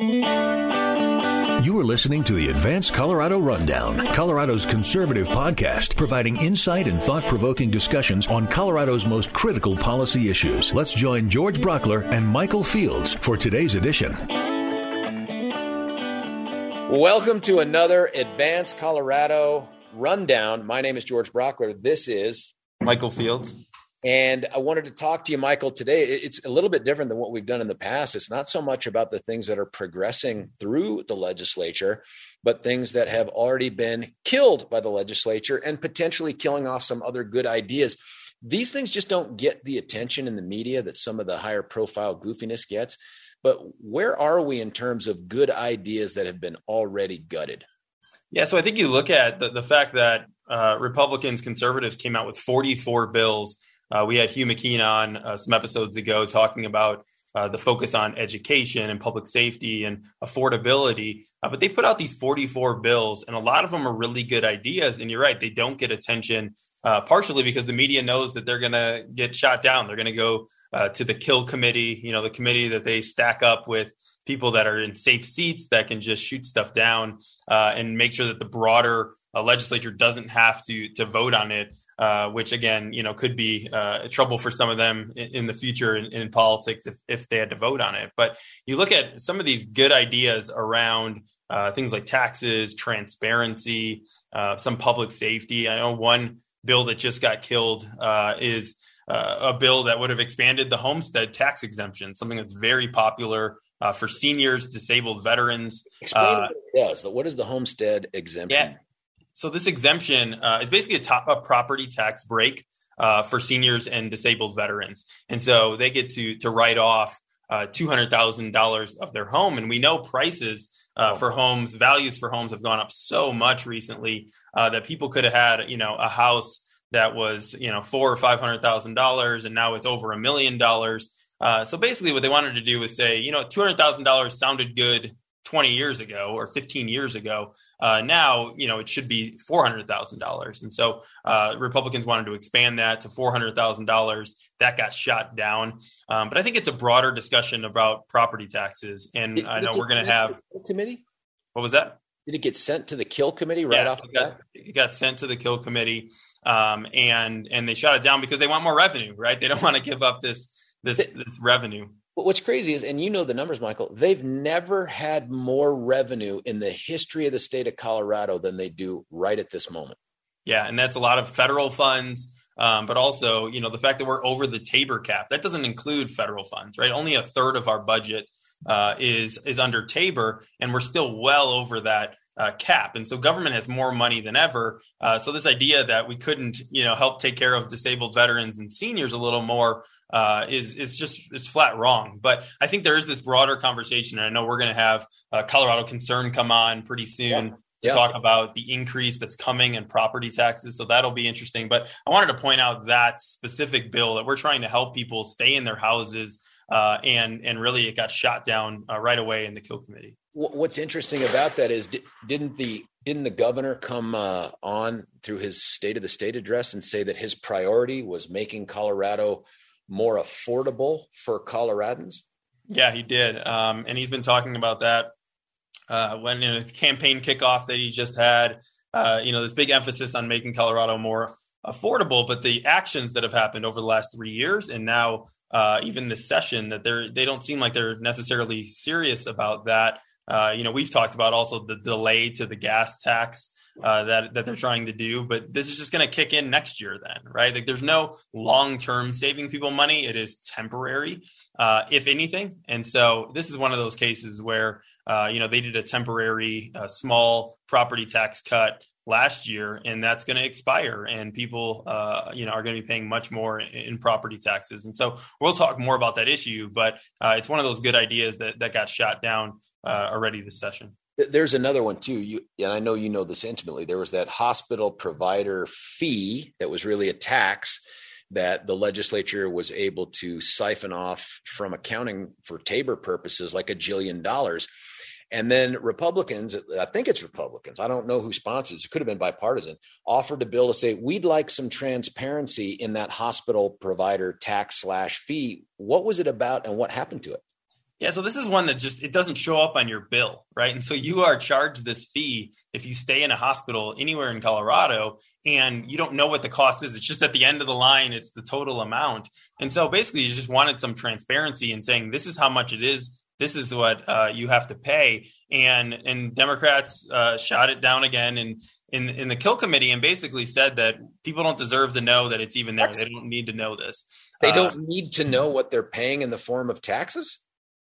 You are listening to the Advance Colorado Rundown, Colorado's conservative podcast, providing insight and thought provoking discussions on Colorado's most critical policy issues. Let's join George Brauchler and Michael Fields for today's edition. Welcome to another Advance Colorado Rundown. My name is George Brauchler. This is Michael Fields. And I wanted to talk to you, Michael, today. It's a little bit different than what we've done in the past. It's not so much about the things that are progressing through the legislature, but things that have already been killed by the legislature and potentially killing off some other good ideas. These things just don't get the attention in the media that some of the higher profile goofiness gets. But where are we in terms of good ideas that have been already gutted? Yeah, so I think you look at the, the fact that uh, Republicans, conservatives came out with 44 bills uh, we had Hugh McKean on uh, some episodes ago talking about uh, the focus on education and public safety and affordability. Uh, but they put out these 44 bills, and a lot of them are really good ideas. And you're right, they don't get attention, uh, partially because the media knows that they're going to get shot down. They're going to go uh, to the kill committee, you know, the committee that they stack up with people that are in safe seats that can just shoot stuff down and make sure that the broader legislature doesn't have to to vote on it uh, which again, you know, could be uh, trouble for some of them in, in the future in, in, politics if, if they had to vote on it. But you look at some of these good ideas around uh, things like taxes, transparency, uh, some public safety. I know one bill that just got killed uh, is uh, a bill that would have expanded the homestead tax exemption, something that's very popular for seniors, disabled veterans. Explain what it does. What is the homestead exemption? Yeah. So this exemption uh, is basically a top up property tax break uh, for seniors and disabled veterans, and so they get to to write off uh, two hundred thousand dollars of their home. And we know prices uh, for homes, values for homes have gone up so much recently uh, that people could have had you know a house that was you know four or five hundred thousand dollars, and now it's over a million dollars. Uh, so basically, what they wanted to do was say, you know, two hundred thousand dollars sounded good 20 years ago or 15 years ago. Uh, now, you know, it should be $400,000. And so uh, Republicans wanted to expand that to $400,000. That got shot down. Um, but I think it's a broader discussion about property taxes. And I know we're going to have. Committee? What was that? Did it get sent to the kill committee right yeah, off it got, it got sent to the kill committee. Um, and and they shot it down because they want more revenue, right? They don't want to give up this this this revenue. But what's crazy is, and you know the numbers, Michael, they've never had more revenue in the history of the state of Colorado than they do right at this moment. Yeah, and that's a lot of federal funds, um, but also, you know, the fact that we're over the Tabor cap that doesn't include federal funds, right? Only a third of our budget uh, is is under Tabor, and we're still well over that uh, cap. And so government has more money than ever. Uh, so this idea that we couldn't, you know, help take care of disabled veterans and seniors a little more uh, is is just is flat wrong. But I think there is this broader conversation, and I know we're going to have uh, Colorado Concern come on pretty soon. Yeah. To yeah. talk about the increase that's coming in property taxes. So that'll be interesting. But I wanted to point out that specific bill that we're trying to help people stay in their houses uh, and and really it got shot down uh, right away in the kill committee. What's interesting about that is didn't the didn't the governor come uh, on through his state of the state address and say that his priority was making Colorado more affordable for Coloradans? Yeah, he did. Um, and he's been talking about that uh, when in his campaign kickoff that he just had. Uh, you know, this big emphasis on making Colorado more affordable, but the actions that have happened over the last three years and now uh, even this session that they're they don't seem like they're necessarily serious about that. Uh, you know, we've talked about also the delay to the gas tax uh, that that they're trying to do. But this is just going to kick in next year, then, right? Like, there's no long term saving people money. It is temporary, uh, if anything. And so this is one of those cases where uh, you know they did a temporary uh, small property tax cut last year, and that's going to expire, and people uh, you know are going to be paying much more in, in, property taxes. And so we'll talk more about that issue, but uh, it's one of those good ideas that that got shot down Uh, already this session. There's another one too. You and I know you know this intimately. There was that hospital provider fee that was really a tax that the legislature was able to siphon off from accounting for Tabor purposes like a jillion dollars. And then Republicans, I think it's Republicans, I don't know who sponsors, it could have been bipartisan, offered a bill to say, we'd like some transparency in that hospital provider tax slash fee. What was it about and what happened to it? Yeah, so this is one that just it doesn't show up on your bill, right? And so you are charged this fee if you stay in a hospital anywhere in Colorado and you don't know what the cost is. It's just at the end of the line, it's the total amount. And so basically you just wanted some transparency in saying this is how much it is, this is what uh, you have to pay. And and Democrats uh, shot it down again and in in the kill committee and basically said that people don't deserve to know that it's even there. That's, they don't need to know this. They don't uh, need to know what they're paying in the form of taxes.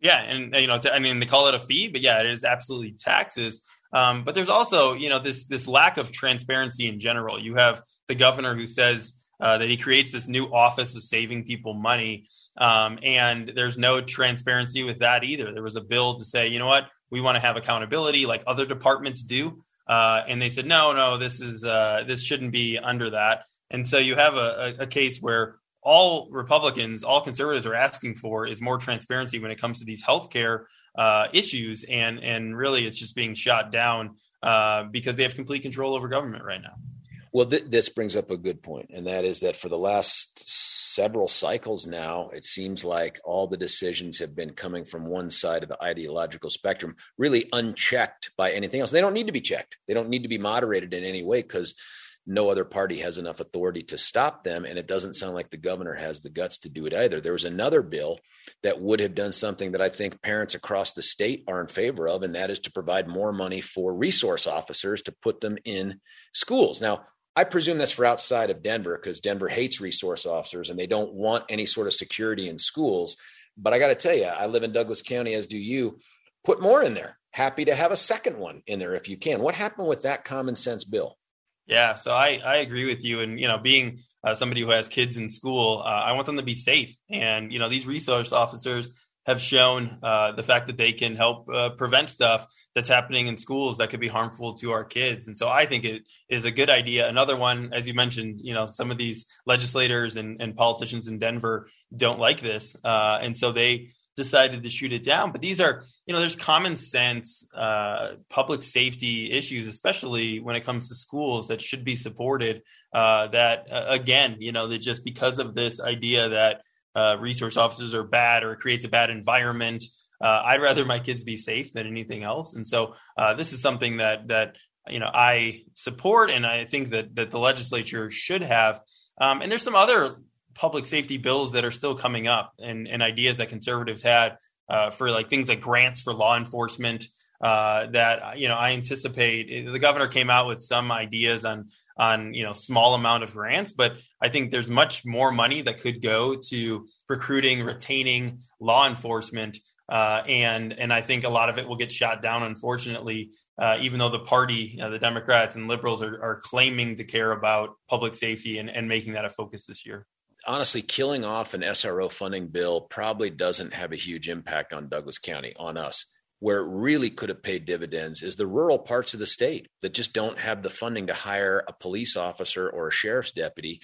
Yeah, and you know, I mean, they call it a fee, but yeah, it is absolutely taxes. Um, but there's also, you know, this this lack of transparency in general. You have the governor who says uh, that he creates this new office of saving people money, um, and there's no transparency with that either. There was a bill to say, you know what, we want to have accountability like other departments do, uh, and they said, no, no, this is uh, this shouldn't be under that. And so you have a, a, a case where all Republicans, all conservatives are asking for is more transparency when it comes to these healthcare uh, issues, and and really it's just being shot down uh, because they have complete control over government right now. Well, th- this brings up a good point, and that is that for the last several cycles now, it seems like all the decisions have been coming from one side of the ideological spectrum, really unchecked by anything else. They don't need to be checked. They don't need to be moderated in any way because no other party has enough authority to stop them. And it doesn't sound like the governor has the guts to do it either. There was another bill that would have done something that I think parents across the state are in favor of, and that is to provide more money for resource officers to put them in schools. Now, I presume that's for outside of Denver because Denver hates resource officers and they don't want any sort of security in schools. But I got to tell you, I live in Douglas County, as do you. Put more in there. Happy to have a second one in there if you can. What happened with that common sense bill? Yeah, so I, I agree with you. And, you know, being uh, somebody who has kids in school, uh, I want them to be safe. And, you know, these resource officers have shown uh, the fact that they can help uh, prevent stuff that's happening in schools that could be harmful to our kids. And so I think it is a good idea. Another one, as you mentioned, you know, some of these legislators and, and politicians in Denver don't like this. Uh, and so they, decided to shoot it down. But these are, you know, there's common sense uh, public safety issues, especially when it comes to schools that should be supported. Uh, that uh, again, you know, that just because of this idea that uh, resource officers are bad or it creates a bad environment. Uh, I'd rather my kids be safe than anything else, and so uh, this is something that that you know I support, and I think that that the legislature should have. Um, and there's some other public safety bills that are still coming up and, and ideas that conservatives had uh, for like things like grants for law enforcement uh, that you know I anticipate the governor came out with some ideas on on you know small amount of grants but I think there's much more money that could go to recruiting retaining law enforcement uh, and and I think a lot of it will get shot down unfortunately uh, even though the party the Democrats and liberals are, are claiming to care about public safety and, and making that a focus this year honestly, killing off an SRO funding bill probably doesn't have a huge impact on Douglas County, on us. Where it really could have paid dividends is the rural parts of the state that just don't have the funding to hire a police officer or a sheriff's deputy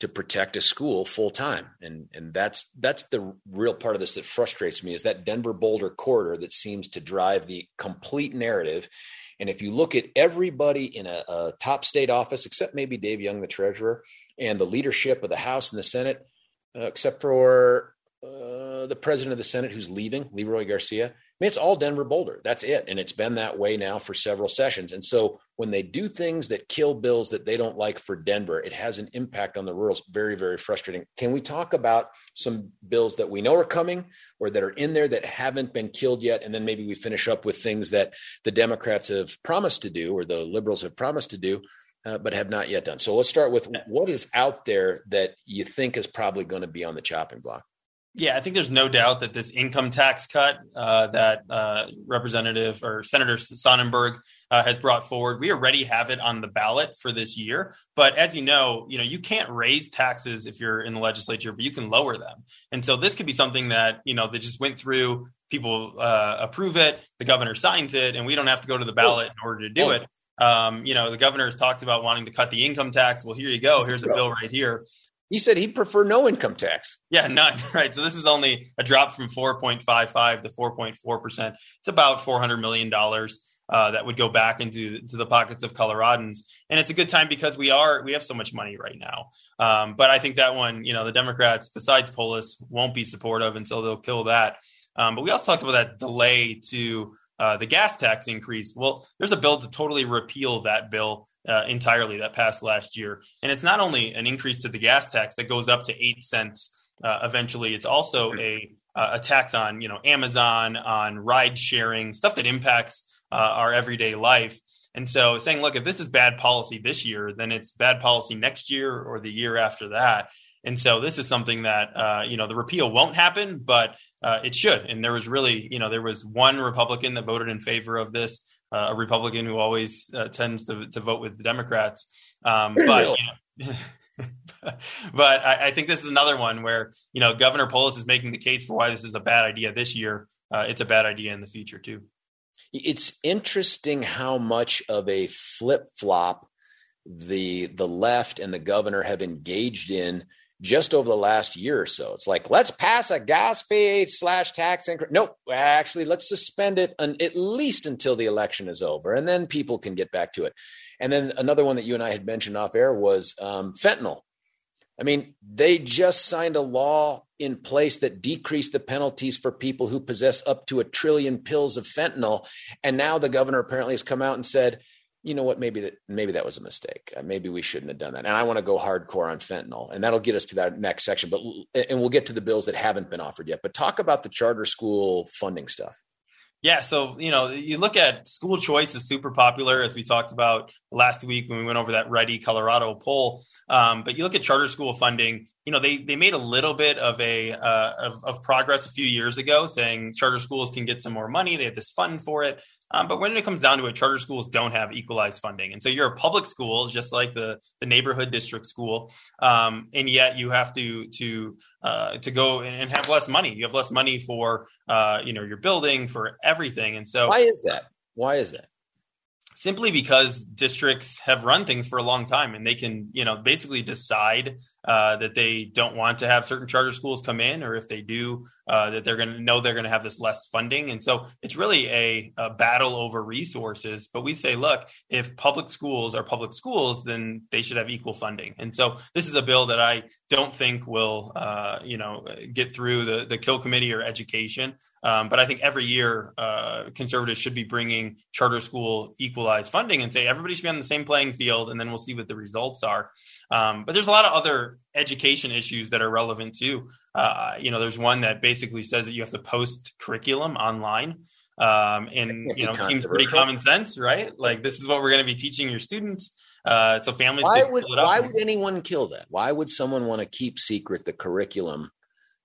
to protect a school full time. And and that's that's the real part of this that frustrates me is that Denver Boulder corridor that seems to drive the complete narrative. And if you look at everybody in a, a top state office, except maybe Dave Young, the treasurer, and the leadership of the House and the Senate, uh, except for uh, the president of the Senate who's leaving, Leroy Garcia. Mean, it's all Denver Boulder. That's it. And it's been that way now for several sessions. And so when they do things that kill bills that they don't like for Denver, it has an impact on the rural. Very, very frustrating. Can we talk about some bills that we know are coming or that are in there that haven't been killed yet? And then maybe we finish up with things that the Democrats have promised to do or the liberals have promised to do uh, but have not yet done. So let's start with what is out there that you think is probably going to be on the chopping block. Yeah, I think there's no doubt that this income tax cut uh, that uh, Representative or Senator Sonnenberg uh, has brought forward, we already have it on the ballot for this year. But as you know, you know you can't raise taxes if you're in the legislature, but you can lower them. And so this could be something that you know that just went through. People uh, approve it, the governor signs it, and we don't have to go to the ballot in order to do it. Um, you know, the governor has talked about wanting to cut the income tax. Well, here you go. Here's a bill right here. He said he'd prefer no income tax. Yeah, none. Right. So this is only a drop from 4.55 to 4.4%. It's about $400 million. Uh, that would go back into to the pockets of Coloradans, and it's a good time because we are we have so much money right now. Um, but I think that one, you know, the Democrats, besides Polis, won't be supportive, so they'll kill that. Um, but we also talked about that delay to uh, the gas tax increase. Well, there's a bill to totally repeal that bill uh, entirely that passed last year. And it's not only an increase to the gas tax that goes up to eight cents uh, eventually, it's also a, a tax on you know Amazon, on ride sharing, stuff that impacts uh, our everyday life. And so saying, look, if this is bad policy this year, then it's bad policy next year or the year after that. And so this is something that uh, you know the repeal won't happen, but uh, it should. And there was really, you know, there was one Republican that voted in favor of this, uh, a Republican who always uh, tends to, to vote with the Democrats. Um, but you know, but I, I, think this is another one where you know Governor Polis is making the case for why this is a bad idea this year. Uh, it's a bad idea in the future too. It's interesting how much of a flip flop the the left and the governor have engaged in just over the last year or so. It's like, let's pass a gas fee slash tax increase. Nope, actually, let's suspend it at least until the election is over, and then people can get back to it. And then another one that you and I had mentioned off air was um, fentanyl. I mean, they just signed a law in place that decreased the penalties for people who possess up to a trillion pills of fentanyl. And now the governor apparently has come out and said, you know what, maybe that maybe that was a mistake. Uh, maybe we shouldn't have done that. And I want to go hardcore on fentanyl, and that'll get us to that next section. But and we'll get to the bills that haven't been offered yet. But talk about the charter school funding stuff. Yeah, so you know, you look at school choice is super popular, as we talked about last week when we went over that Ready Colorado poll. Um, but you look at charter school funding. You know, they they made a little bit of a uh, of, of progress a few years ago, saying charter schools can get some more money. They had this fund for it. Um, but when it comes down to it, charter schools don't have equalized funding, and so you're a public school, just like the the neighborhood district school, um, and yet you have to to uh, to go and have less money. You have less money for uh, you know your building for everything, and so why is that? Why is that? Simply because districts have run things for a long time, and they can you know basically decide uh, that they don't want to have certain charter schools come in, or if they do, uh, that they're going to know they're going to have this less funding. And so it's really a, a, battle over resources. But we say, look, if public schools are public schools, then they should have equal funding. And so this is a bill that I don't think will, uh, you know, get through the the Kill Committee or Education. Um, but I think every year uh, conservatives should be bringing charter school equalized funding and say everybody should be on the same playing field, and then we'll see what the results are. Um, but there's a lot of other education issues that are relevant too. Uh, you know, there's one that basically says that you have to post curriculum online. Um, and you know, seems pretty common sense, right? Like this is what we're going to be teaching your students. Uh, so families. Why would why would anyone kill that? Why would someone want to keep secret the curriculum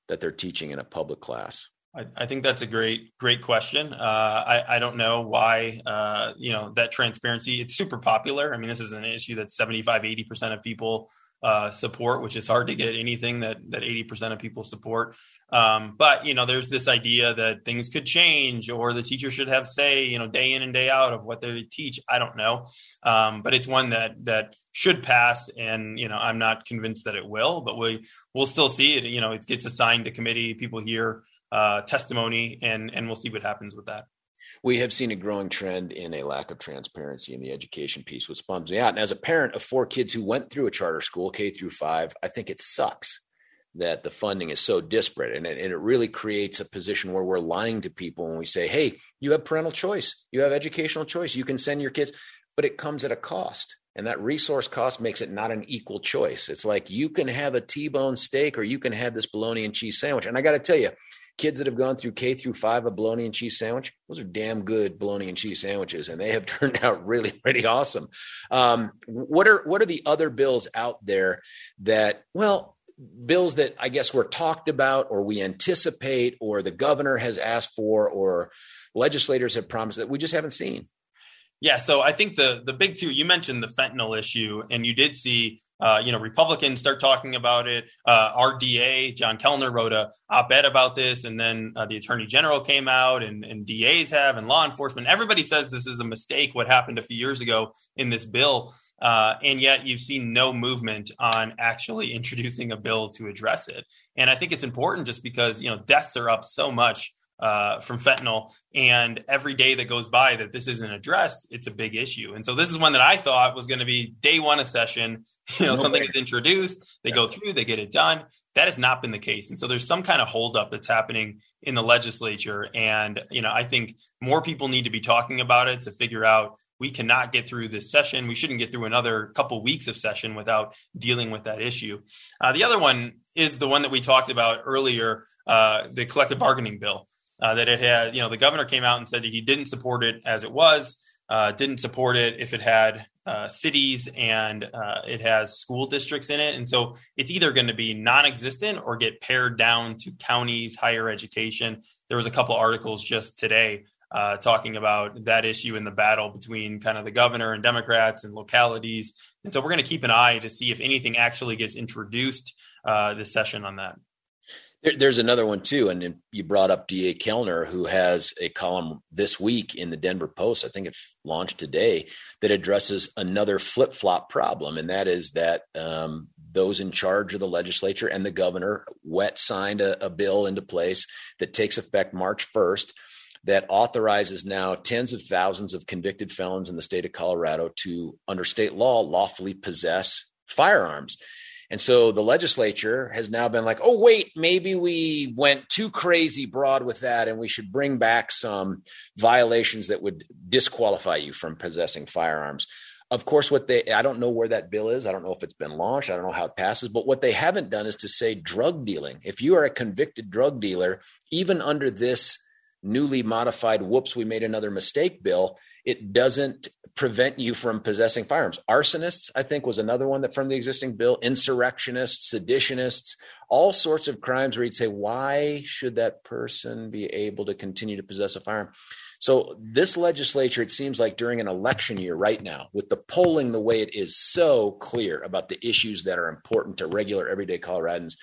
that they're teaching in a public class? I, I think that's a great, great question. Uh, I, I, don't know why, uh, you know, that transparency, it's super popular. I mean, this is an issue that 75, 80% of people uh, support, which is hard to get anything that, that 80% of people support. Um, but, you know, there's this idea that things could change or the teacher should have say, you know, day in and day out of what they teach. I don't know. Um, but it's one that, that should pass. And, you know, I'm not convinced that it will, but we, we'll still see it. You know, it gets assigned to committee. People hear uh, testimony, and and we'll see what happens with that. We have seen a growing trend in a lack of transparency in the education piece, which bums me out. And as a parent of four kids who went through a charter school, K through five, I think it sucks that the funding is so disparate. And it, and it really creates a position where we're lying to people when we say, hey, you have parental choice, you have educational choice, you can send your kids, but it comes at a cost. And that resource cost makes it not an equal choice. It's like you can have a T bone steak or you can have this bologna and cheese sandwich. And I got to tell you, kids that have gone through K through five a bologna and cheese sandwich, those are damn good bologna and cheese sandwiches, and they have turned out really, pretty awesome. Um, what are what are the other bills out there that well? Bills that I guess were talked about, or we anticipate, or the governor has asked for, or legislators have promised that we just haven't seen. Yeah, so I think the the big two you mentioned the fentanyl issue, and you did see uh, you know, Republicans start talking about it. Uh, RDA, John Kellner wrote a op-ed about this, and then uh, the Attorney General came out, and, and DAs have, and law enforcement. Everybody says this is a mistake. What happened a few years ago in this bill, uh, and yet you've seen no movement on actually introducing a bill to address it. And I think it's important just because you know deaths are up so much uh, from fentanyl. And every day that goes by that this isn't addressed, it's a big issue. And so this is one that I thought was going to be day one of session. You know, no something way. is introduced, they yeah. go through, they get it done. That has not been the case. And so there's some kind of holdup that's happening in the legislature. And, you know, I think more people need to be talking about it to figure out we cannot get through this session. We shouldn't get through another couple weeks of session without dealing with that issue. Uh, the other one is the one that we talked about earlier, uh, the collective bargaining bill. Uh, that it had, you know, the governor came out and said he didn't support it as it was, uh, didn't support it if it had uh, cities and uh, it has school districts in it. And so it's either going to be non existent or get pared down to counties, higher education. There was a couple articles just today uh, talking about that issue in the battle between kind of the governor and Democrats and localities. And so we're going to keep an eye to see if anything actually gets introduced uh, this session on that. There, there's another one too, and you brought up D.A. Kellner, who has a column this week in the Denver Post. I think it launched today that addresses another flip flop problem, and that is that um, those in charge of the legislature and the governor wet signed a, a bill into place that takes effect March 1st that authorizes now tens of thousands of convicted felons in the state of Colorado to, under state law, lawfully possess firearms. And so the legislature has now been like, oh, wait, maybe we went too crazy broad with that, and we should bring back some violations that would disqualify you from possessing firearms. Of course, what they, I don't know where that bill is. I don't know if it's been launched. I don't know how it passes. But what they haven't done is to say drug dealing. If you are a convicted drug dealer, even under this newly modified whoops we made another mistake bill it doesn't prevent you from possessing firearms. Arsonists i think was another one that from the existing bill insurrectionists seditionists all sorts of crimes where you'd say why should that person be able to continue to possess a firearm? So this legislature it seems like during an election year right now with the polling the way it is so clear about the issues that are important to regular everyday coloradans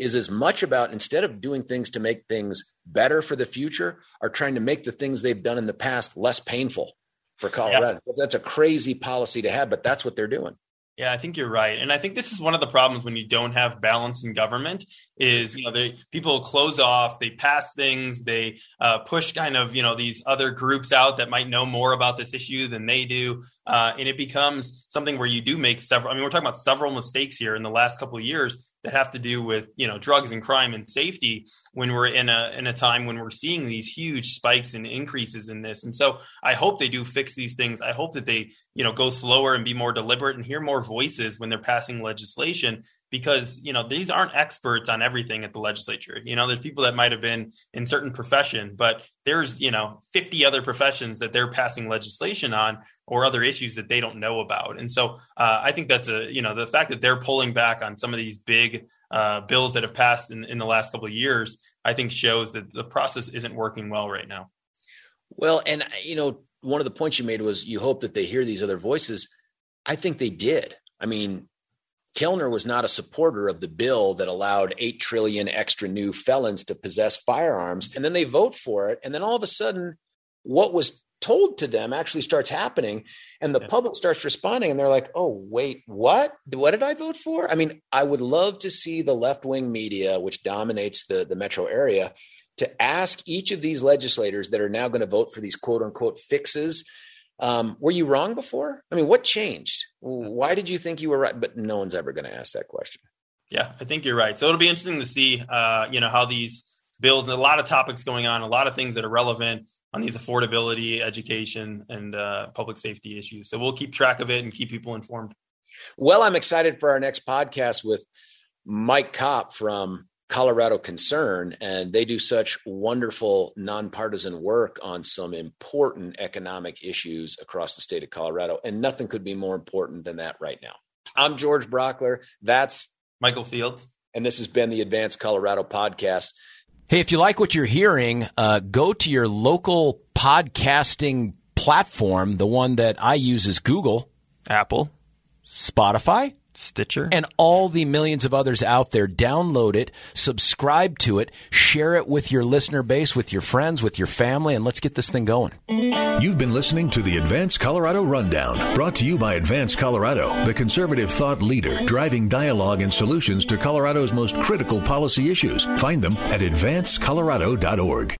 is as much about instead of doing things to make things better for the future, are trying to make the things they've done in the past less painful for Colorado. That's a crazy policy to have, but that's what they're doing. Yeah, I think you're right, and I think this is one of the problems when you don't have balance in government. Is you know they people close off, they pass things, they uh, push kind of you know these other groups out that might know more about this issue than they do, uh, and it becomes something where you do make several. I mean, we're talking about several mistakes here in the last couple of years that have to do with you know drugs and crime and safety when we're in a in a time when we're seeing these huge spikes and increases in this. And so i hope they do fix these things. I hope that they you know go slower and be more deliberate and hear more voices when they're passing legislation because you know these aren't experts on everything at the legislature. You know there's people that might have been in certain profession but there's you know 50 other professions that they're passing legislation on or other issues that they don't know about. And so uh, i think that's a you know the fact that they're pulling back on some of these big uh, bills that have passed in, in the last couple of years i think shows that the process isn't working well right now. Well and you know one of the points you made was you hope that they hear these other voices. I think they did. I mean Kellner was not a supporter of the bill that allowed 8 trillion extra new felons to possess firearms. And then they vote for it. And then all of a sudden, what was told to them actually starts happening. And the public starts responding. And they're like, oh, wait, what? What did I vote for? I mean, I would love to see the left wing media, which dominates the, the metro area, to ask each of these legislators that are now going to vote for these quote unquote fixes um, were you wrong before? I mean, what changed? Why did you think you were right? But no one's ever going to ask that question. Yeah, I think you're right. So it'll be interesting to see, uh, you know, how these bills and a lot of topics going on, a lot of things that are relevant on these affordability, education, and uh, public safety issues. So we'll keep track of it and keep people informed. Well, I'm excited for our next podcast with Mike Kopp from Colorado Concern, and they do such wonderful nonpartisan work on some important economic issues across the state of Colorado. And nothing could be more important than that right now. I'm George Brauchler. That's Michael Fields. And this has been the Advance Colorado Podcast. Hey, if you like what you're hearing, uh, go to your local podcasting platform. The one that I use is Google, Apple, Spotify Stitcher, and all the millions of others out there. Download it, subscribe to it, share it with your listener base, with your friends, with your family, and let's get this thing going. You've been listening to the Advance Colorado Rundown, brought to you by Advance Colorado, the conservative thought leader driving dialogue and solutions to Colorado's most critical policy issues. Find them at advancecolorado.org.